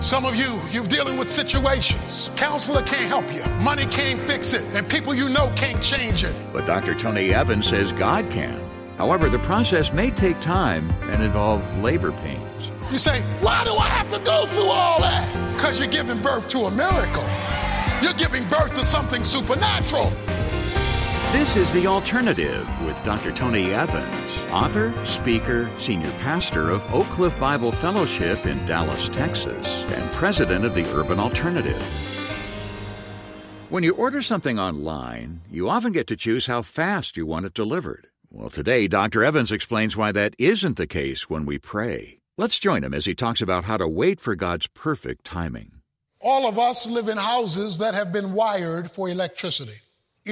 Some of you, you're dealing with situations. Counselor can't help you. Money can't fix it. And people you know can't change it. But Dr. Tony Evans says God can. However, the process may take time and involve labor pains. You say, why do I have to go through all that? Because you're giving birth to a miracle. You're giving birth to something supernatural. This is The Alternative with Dr. Tony Evans, author, speaker, senior pastor of Oak Cliff Bible Fellowship in Dallas, Texas, and president of the Urban Alternative. When you order something online, you often get to choose how fast you want it delivered. Well, today, Dr. Evans explains why that isn't the case when we pray. Let's join him as he talks about how to wait for God's perfect timing. All of us live in houses that have been wired for electricity.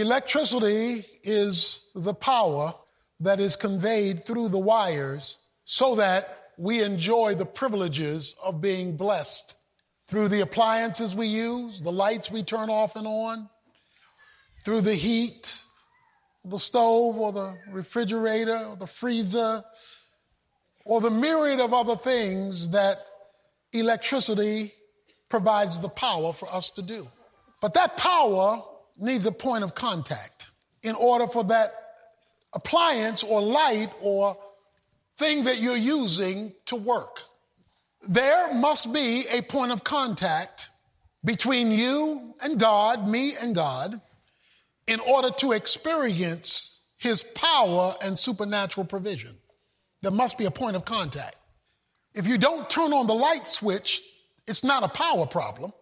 Electricity is the power that is conveyed through the wires so that we enjoy the privileges of being blessed through the appliances we use, the lights we turn off and on, through the heat, the stove or the refrigerator or the freezer, or the myriad of other things that electricity provides the power for us to do. But that power needs a point of contact in order for that appliance or light or thing that you're using to work. There must be a point of contact between you and God, me and God, in order to experience his power and supernatural provision. There must be a point of contact. If you don't turn on the light switch, it's not a power problem.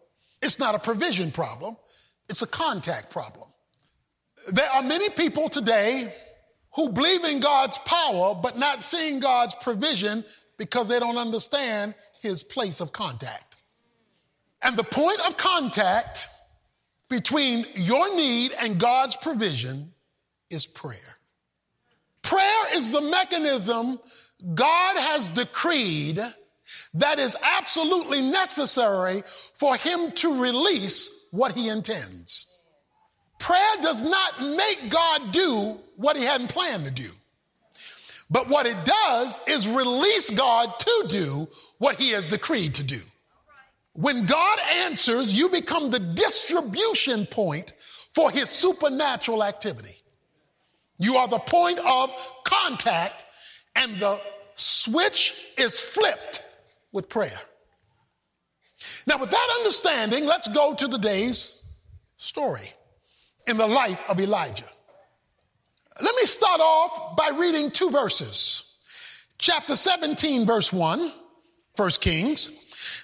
It's not a provision problem. It's a contact problem. There are many people today who believe in God's power, but not seeing God's provision because they don't understand his place of contact. And the point of contact between your need and God's provision is prayer. Prayer is the mechanism God has decreed that is absolutely necessary for him to release what he intends. Prayer does not make God do what he hadn't planned to do. But what it does is release God to do what he has decreed to do. When God answers, you become the distribution point for his supernatural activity. You are the point of contact, and the switch is flipped with prayer. Now, with that understanding, let's go to the day's story in the life of Elijah. Let me start off by reading two verses. Chapter 17, verse 1, 1 Kings.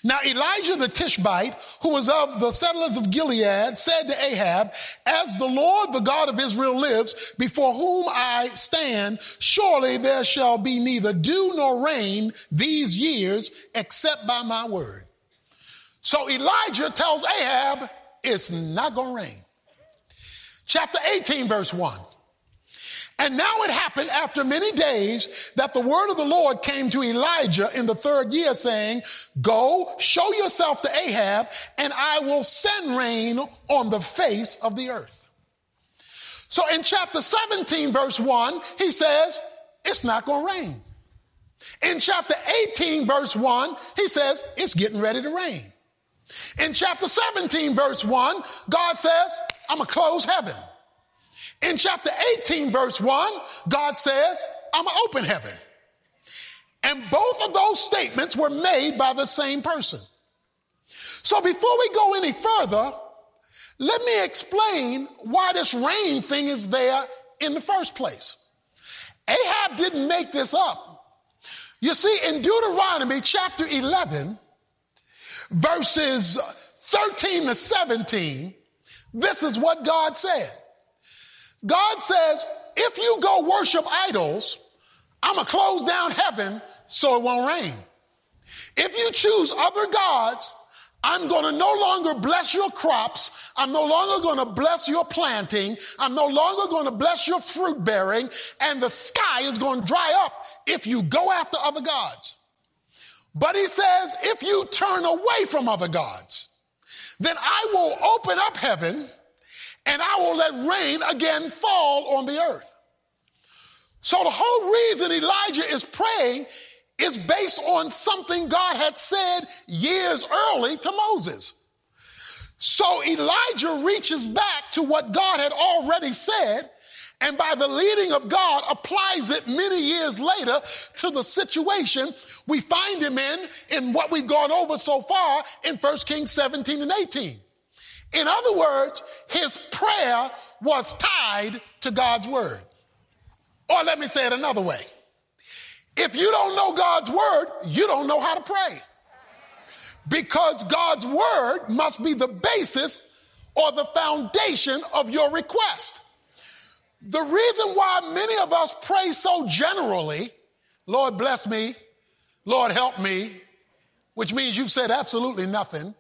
Now Elijah the Tishbite, who was of the settlers of Gilead, said to Ahab, as the Lord, the God of Israel lives, before whom I stand, surely there shall be neither dew nor rain these years except by my word. So Elijah tells Ahab, it's not going to rain. Chapter 18, verse 1. And now it happened after many days that the word of the Lord came to Elijah in the third year saying, go show yourself to Ahab and I will send rain on the face of the earth. So in chapter 17 verse 1, he says, it's not going to rain. In chapter 18 verse 1, he says, it's getting ready to rain. In chapter 17 verse 1, God says, I'm going to close heaven. In chapter 18, verse 1, God says, I'm going to open heaven. And both of those statements were made by the same person. So before we go any further, let me explain why this rain thing is there in the first place. Ahab didn't make this up. You see, in Deuteronomy chapter 11, verses 13 to 17, this is what God said. God says, if you go worship idols, I'm going to close down heaven so it won't rain. If you choose other gods, I'm going to no longer bless your crops. I'm no longer going to bless your planting. I'm no longer going to bless your fruit bearing. And the sky is going to dry up if you go after other gods. But he says, if you turn away from other gods, then I will open up heaven and I will let rain again fall on the earth. So the whole reason Elijah is praying is based on something God had said years early to Moses. So Elijah reaches back to what God had already said and by the leading of God applies it many years later to the situation we find him in in what we've gone over so far in 1 Kings 17 and 18. In other words, his prayer was tied to God's word. Or let me say it another way. If you don't know God's word, you don't know how to pray. Because God's word must be the basis or the foundation of your request. The reason why many of us pray so generally, Lord bless me, Lord help me, which means you've said absolutely nothing,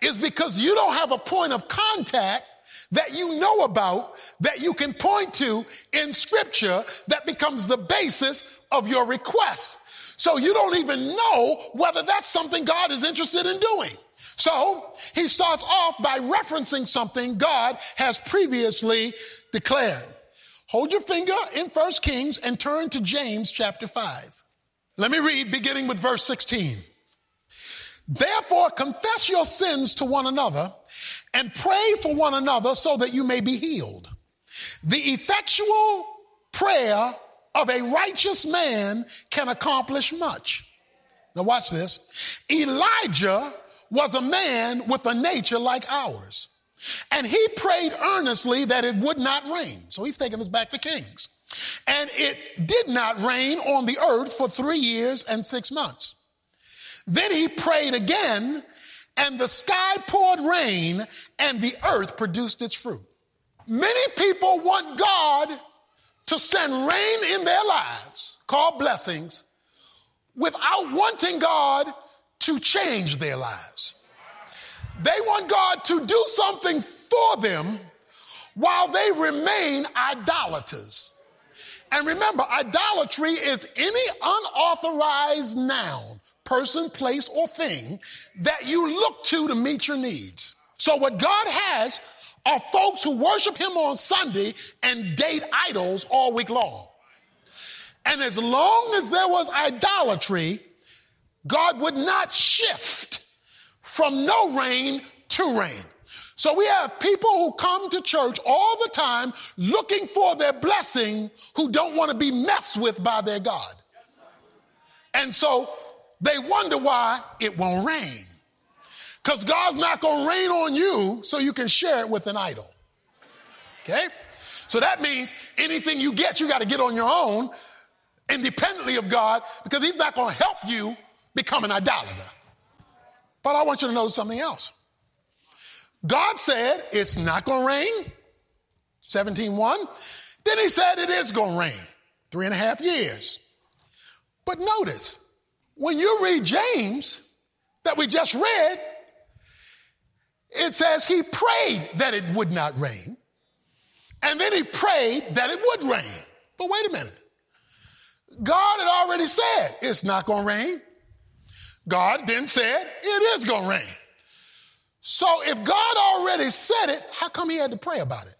is because you don't have a point of contact that you know about that you can point to in scripture that becomes the basis of your request. So you don't even know whether that's something God is interested in doing. So he starts off by referencing something God has previously declared. Hold your finger in 1 Kings and turn to James chapter 5. Let me read beginning with verse 16. Therefore confess your sins to one another and pray for one another so that you may be healed. The effectual prayer of a righteous man can accomplish much. Now watch this. Elijah was a man with a nature like ours. And he prayed earnestly that it would not rain. So he's taking us back to Kings. And it did not rain on the earth for three years and six months. Then he prayed again, and the sky poured rain, and the earth produced its fruit. Many people want God to send rain in their lives, called blessings, without wanting God to change their lives. They want God to do something for them while they remain idolaters. And remember, idolatry is any unauthorized noun, person, place, or thing that you look to to meet your needs. So what God has are folks who worship him on Sunday and date idols all week long. And as long as there was idolatry, God would not shift from no rain to rain. So we have people who come to church all the time looking for their blessing who don't want to be messed with by their God. And so they wonder why it won't rain. Because God's not going to rain on you so you can share it with an idol. Okay? So that means anything you get, you got to get on your own independently of God because He's not going to help you become an idolater. But I want you to notice something else. God said it's not going to rain, 17.1. Then he said it is going to rain, three and a half years. But notice, when you read James that we just read, it says he prayed that it would not rain. And then he prayed that it would rain. But wait a minute. God had already said it's not going to rain. God then said, it is going to rain. So if God already said it, how come he had to pray about it?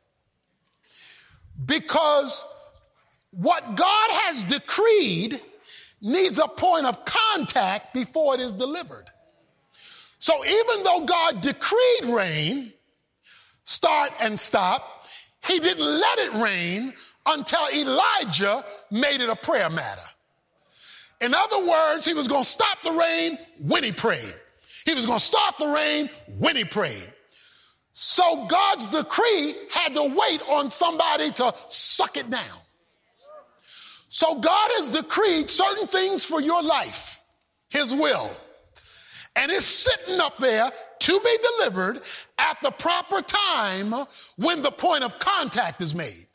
Because what God has decreed needs a point of contact before it is delivered. So even though God decreed rain, start and stop, he didn't let it rain until Elijah made it a prayer matter. In other words, he was going to stop the rain when he prayed. He was going to start the rain when he prayed. So God's decree had to wait on somebody to suck it down. So God has decreed certain things for your life, his will. And it's sitting up there to be delivered at the proper time when the point of contact is made.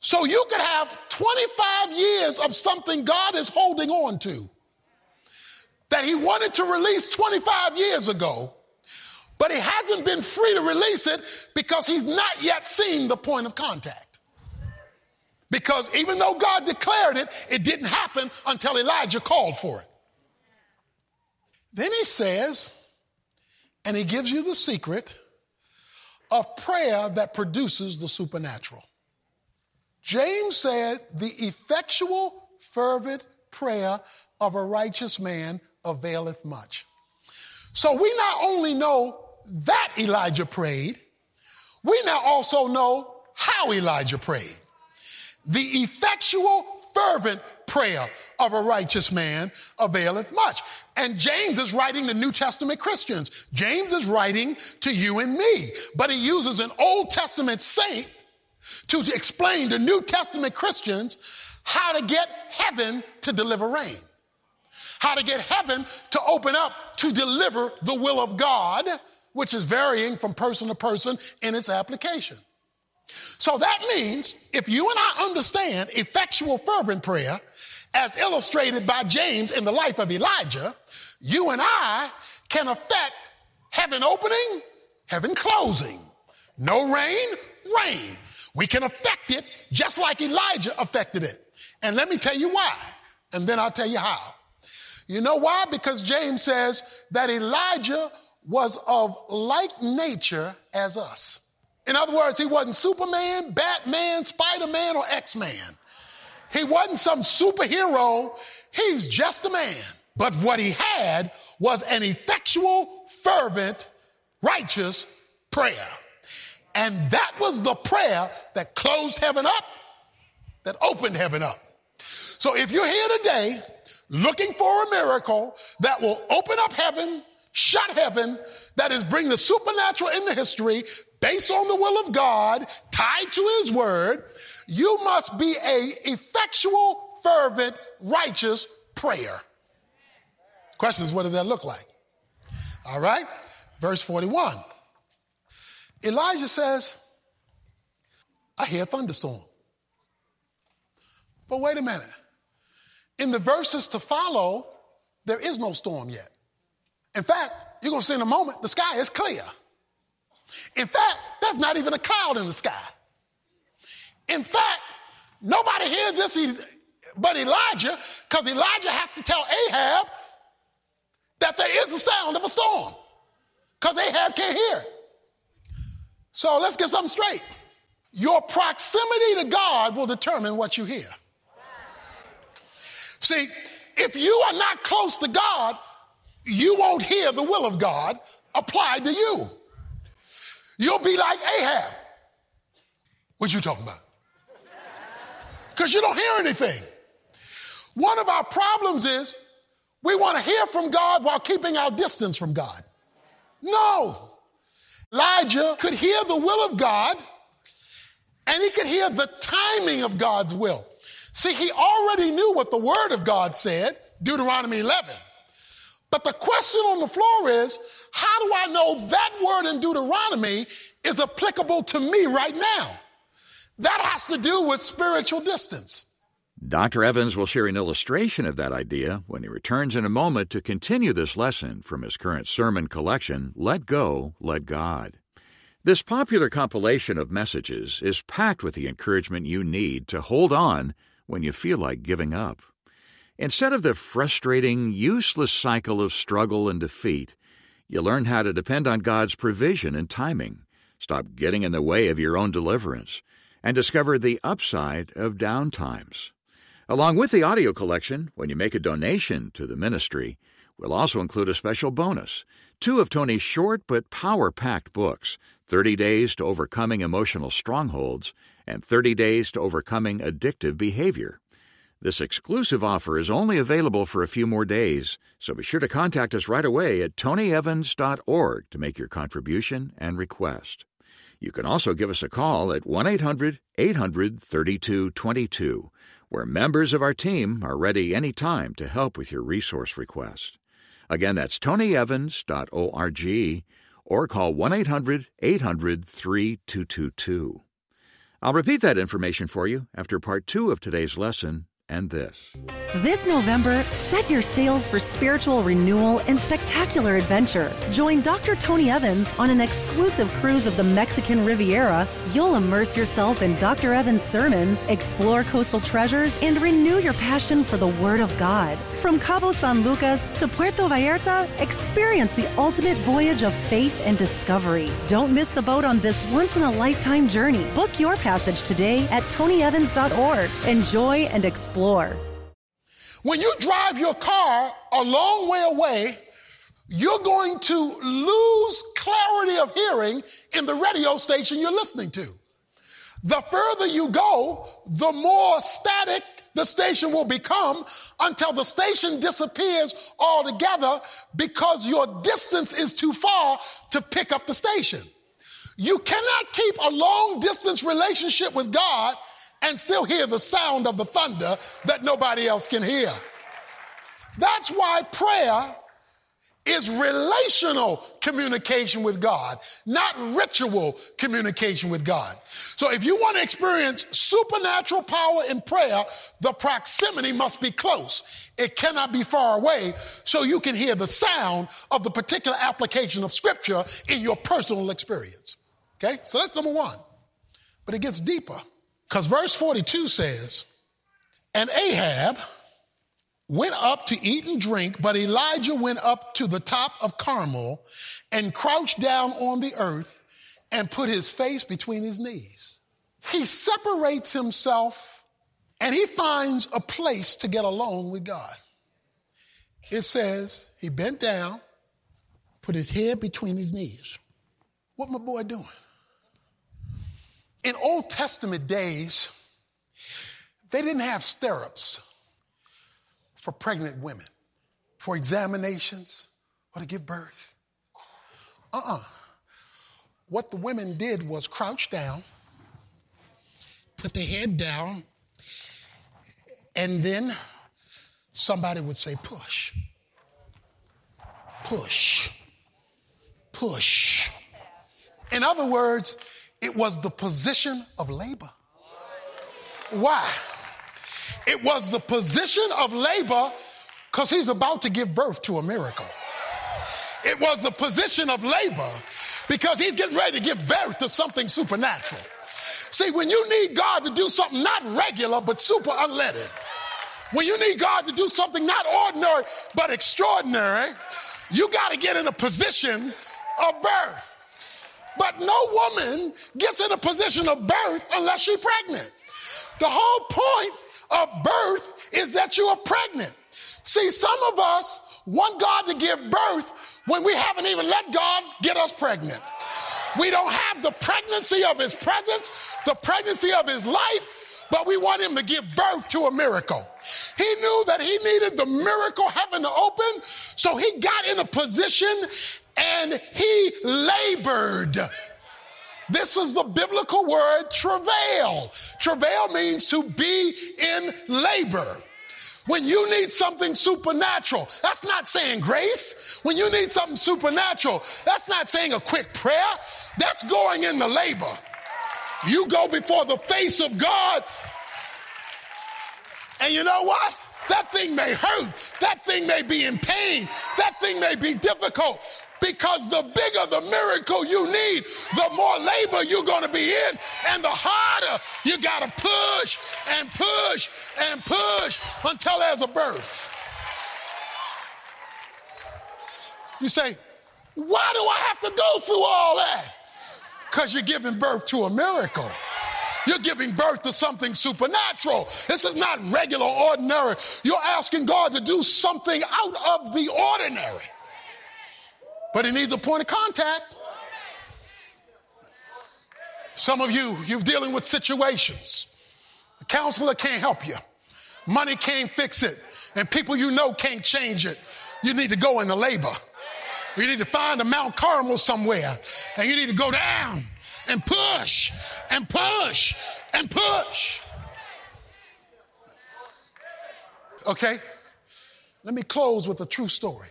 So you could have 25 years of something God is holding on to that he wanted to release 25 years ago, but he hasn't been free to release it because he's not yet seen the point of contact. Because even though God declared it, it didn't happen until Elijah called for it. Then he says, and he gives you the secret of prayer that produces the supernatural. James said, the effectual, fervent prayer of a righteous man availeth much. So we not only know that Elijah prayed, we now also know how Elijah prayed. The effectual, fervent prayer of a righteous man availeth much. And James is writing to New Testament Christians. James is writing to you and me, but he uses an Old Testament saint to explain to New Testament Christians how to get heaven to deliver rain. How to get heaven to open up to deliver the will of God, which is varying from person to person in its application. So that means if you and I understand effectual fervent prayer as illustrated by James in the life of Elijah, you and I can affect heaven opening, heaven closing. No rain, rain. We can affect it just like Elijah affected it. And let me tell you why. And then I'll tell you how. You know why? Because James says that Elijah was of like nature as us. In other words, he wasn't Superman, Batman, Spider-Man, or X-Man. He wasn't some superhero. He's just a man. But what he had was an effectual, fervent, righteous prayer. And that was the prayer that closed heaven up, that opened heaven up. So if you're here today looking for a miracle that will open up heaven, shut heaven, that is bring the supernatural into history based on the will of God, tied to his word, you must be a effectual, fervent, righteous prayer. Question is, what does that look like? All right. Verse 41. Elijah says, I hear a thunderstorm. But wait a minute. In the verses to follow, there is no storm yet. In fact, you're going to see in a moment, the sky is clear. In fact, there's not even a cloud in the sky. In fact, nobody hears this but Elijah, because Elijah has to tell Ahab that there is a sound of a storm, because Ahab can't hear it. So let's get something straight. Your proximity to God will determine what you hear. See, if you are not close to God, you won't hear the will of God applied to you. You'll be like Ahab. What you talking about? Because you don't hear anything. One of our problems is we want to hear from God while keeping our distance from God. No. Elijah could hear the will of God and he could hear the timing of God's will. See, he already knew what the word of God said, Deuteronomy 11. But the question on the floor is, how do I know that word in Deuteronomy is applicable to me right now? That has to do with spiritual distance. Dr. Evans will share an illustration of that idea when he returns in a moment to continue this lesson from his current sermon collection, Let Go, Let God. This popular compilation of messages is packed with the encouragement you need to hold on when you feel like giving up. Instead of the frustrating, useless cycle of struggle and defeat, you learn how to depend on God's provision and timing, stop getting in the way of your own deliverance, and discover the upside of down times. Along with the audio collection, when you make a donation to the ministry, we'll also include a special bonus two of Tony's short but power packed books 30 Days to Overcoming Emotional Strongholds and 30 Days to Overcoming Addictive Behavior. This exclusive offer is only available for a few more days, so be sure to contact us right away at tonyevans.org to make your contribution and request. You can also give us a call at 1 800 800 3222, where members of our team are ready anytime to help with your resource request. Again, that's tonyevans.org or call 1 800 800 3222. I'll repeat that information for you after part two of today's lesson and this. This November, set your sails for spiritual renewal and spectacular adventure. Join Dr. Tony Evans on an exclusive cruise of the Mexican Riviera. You'll immerse yourself in Dr. Evans' sermons, explore coastal treasures, and renew your passion for the Word of God. From Cabo San Lucas to Puerto Vallarta, experience the ultimate voyage of faith and discovery. Don't miss the boat on this once in a lifetime journey. Book your passage today at tonyevans.org. Enjoy and explore When you drive your car a long way away, you're going to lose clarity of hearing in the radio station you're listening to. The further you go, the more static the station will become until the station disappears altogether because your distance is too far to pick up the station. You cannot keep a long distance relationship with God and still hear the sound of the thunder that nobody else can hear. That's why prayer is relational communication with God, not ritual communication with God. So if you want to experience supernatural power in prayer, the proximity must be close. It cannot be far away so you can hear the sound of the particular application of scripture in your personal experience. Okay? So that's number one. But it gets deeper because verse 42 says, and Ahab, went up to eat and drink, but Elijah went up to the top of Carmel and crouched down on the earth and put his face between his knees. He separates himself and he finds a place to get alone with God. It says he bent down, put his head between his knees. What my boy doing? In Old Testament days, they didn't have stirrups for pregnant women, for examinations, or to give birth. Uh uh-uh. uh What the women did was crouch down, put their head down, and then somebody would say, push, push, push. In other words, it was the position of labor. Why? It was the position of labor because he's about to give birth to a miracle. It was the position of labor because he's getting ready to give birth to something supernatural. See, when you need God to do something not regular but super unleaded, when you need God to do something not ordinary but extraordinary, you got to get in a position of birth. But no woman gets in a position of birth unless she's pregnant. The whole point of birth is that you are pregnant. See, some of us want God to give birth when we haven't even let God get us pregnant. We don't have the pregnancy of his presence, the pregnancy of his life, but we want him to give birth to a miracle. He knew that he needed the miracle heaven to open, so he got in a position and he labored. This is the biblical word travail. Travail means to be in labor. When you need something supernatural, that's not saying grace. When you need something supernatural, that's not saying a quick prayer. That's going in the labor. You go before the face of God, and you know what? That thing may hurt. That thing may be in pain. That thing may be difficult. Because the bigger the miracle you need, the more labor you're going to be in, and the harder you got to push and push and push until there's a birth. You say, why do I have to go through all that? Because you're giving birth to a miracle. You're giving birth to something supernatural. This is not regular, ordinary. You're asking God to do something out of the ordinary. But he needs a point of contact. Some of you, you're dealing with situations. The counselor can't help you. Money can't fix it. And people you know can't change it. You need to go into labor. You need to find a Mount Carmel somewhere. And you need to go down and push and push and push. Okay? Let me close with a true story.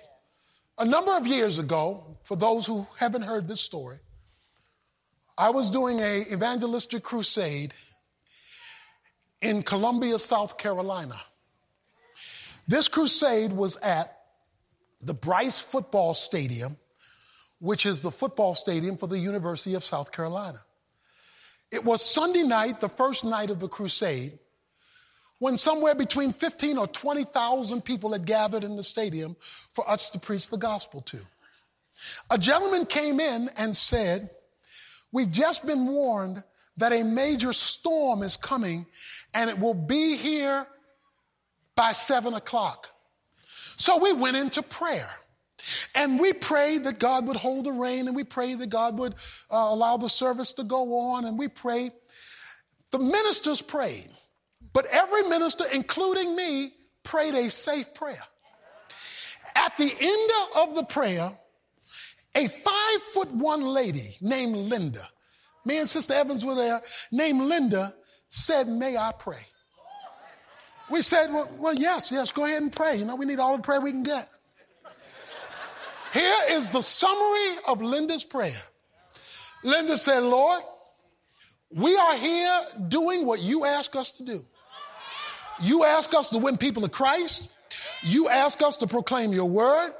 A number of years ago, for those who haven't heard this story, I was doing a evangelistic crusade in Columbia, South Carolina. This crusade was at the Brice Football Stadium, which is the football stadium for the University of South Carolina. It was Sunday night, the first night of the crusade, when somewhere between 15 or 20,000 people had gathered in the stadium for us to preach the gospel to. A gentleman came in and said, We've just been warned that a major storm is coming and it will be here by seven o'clock. So we went into prayer. And we prayed that God would hold the rain, and we prayed that God would uh, allow the service to go on, and we prayed. The ministers prayed, but every minister, including me, prayed a safe prayer. At the end of the prayer, a five foot one lady named Linda, me and Sister Evans were there, named Linda, said, May I pray? We said, well, well, yes, yes, go ahead and pray. You know, we need all the prayer we can get. Here is the summary of Linda's prayer. Linda said, Lord, we are here doing what you ask us to do. You ask us to win people to Christ. You ask us to proclaim your word.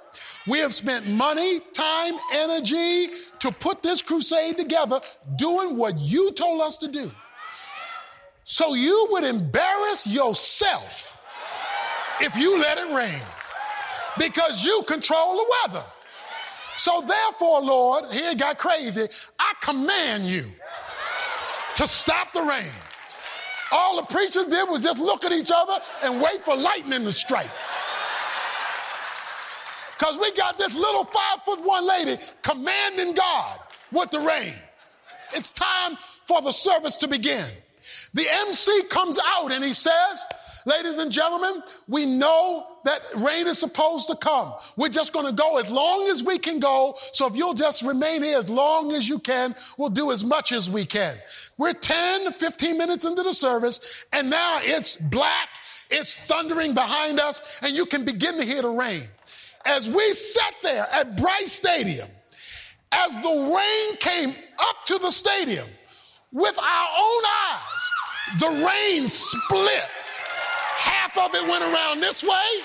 We have spent money, time, energy to put this crusade together, doing what you told us to do. So you would embarrass yourself if you let it rain because you control the weather. So therefore, Lord, here it got crazy. I command you to stop the rain. All the preachers did was just look at each other and wait for lightning to strike. Because we got this little five foot one lady commanding God with the rain. It's time for the service to begin. The MC comes out and he says, Ladies and gentlemen, we know that rain is supposed to come. We're just going to go as long as we can go. So if you'll just remain here as long as you can, we'll do as much as we can. We're 10, 15 minutes into the service and now it's black. It's thundering behind us and you can begin to hear the rain. As we sat there at Brice Stadium, as the rain came up to the stadium with our own eyes, the rain split Half of it went around this way,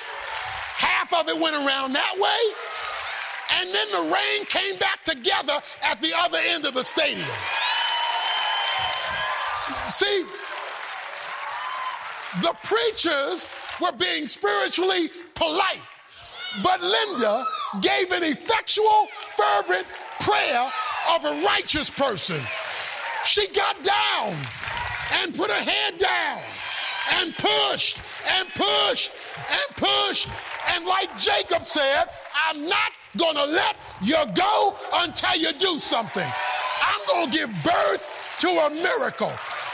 half of it went around that way, and then the rain came back together at the other end of the stadium. See, the preachers were being spiritually polite, but Linda gave an effectual, fervent prayer of a righteous person. She got down and put her head down and pushed and pushed and pushed. And like Jacob said, I'm not going to let you go until you do something. I'm going to give birth to a miracle.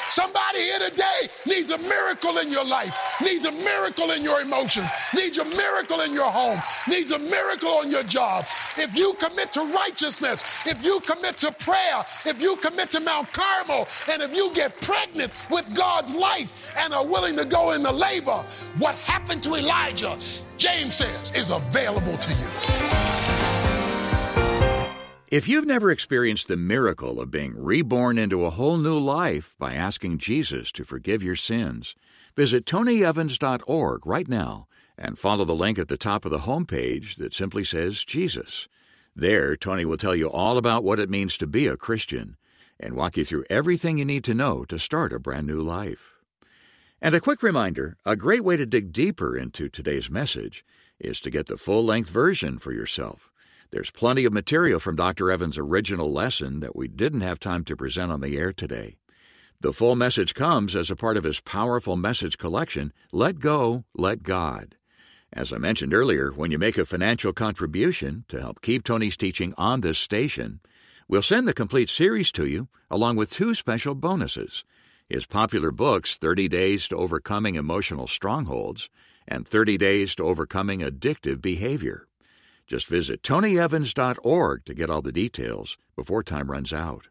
Somebody here today needs a miracle in your life, needs a miracle in your emotions, needs a miracle in your home, needs a miracle on your job. If you commit to righteousness, if you commit to prayer, if you commit to Mount Carmel, and if you get pregnant with God's life and are willing to go into labor, what happened to Elijah, James says, is available to you. If you've never experienced the miracle of being reborn into a whole new life by asking Jesus to forgive your sins, visit tonyevans.org right now and follow the link at the top of the homepage that simply says Jesus. There, Tony will tell you all about what it means to be a Christian and walk you through everything you need to know to start a brand new life. And a quick reminder a great way to dig deeper into today's message is to get the full length version for yourself. There's plenty of material from Dr. Evans' original lesson that we didn't have time to present on the air today. The full message comes as a part of his powerful message collection, Let Go, Let God. As I mentioned earlier, when you make a financial contribution to help keep Tony's teaching on this station, we'll send the complete series to you, along with two special bonuses his popular books, 30 Days to Overcoming Emotional Strongholds and 30 Days to Overcoming Addictive Behavior. Just visit tonyevans.org to get all the details before time runs out.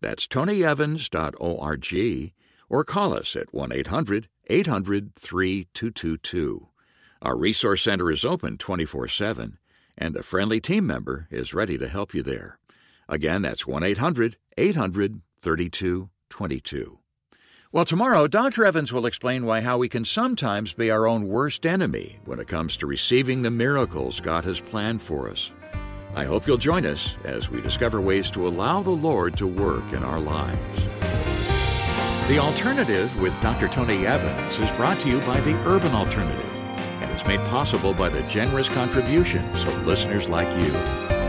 That's tonyevans.org or call us at 1 800 800 3222. Our Resource Center is open 24 7, and a friendly team member is ready to help you there. Again, that's 1 800 800 3222. Well, tomorrow, Dr. Evans will explain why how we can sometimes be our own worst enemy when it comes to receiving the miracles God has planned for us. I hope you'll join us as we discover ways to allow the Lord to work in our lives. The Alternative with Dr. Tony Evans is brought to you by the Urban Alternative and is made possible by the generous contributions of listeners like you.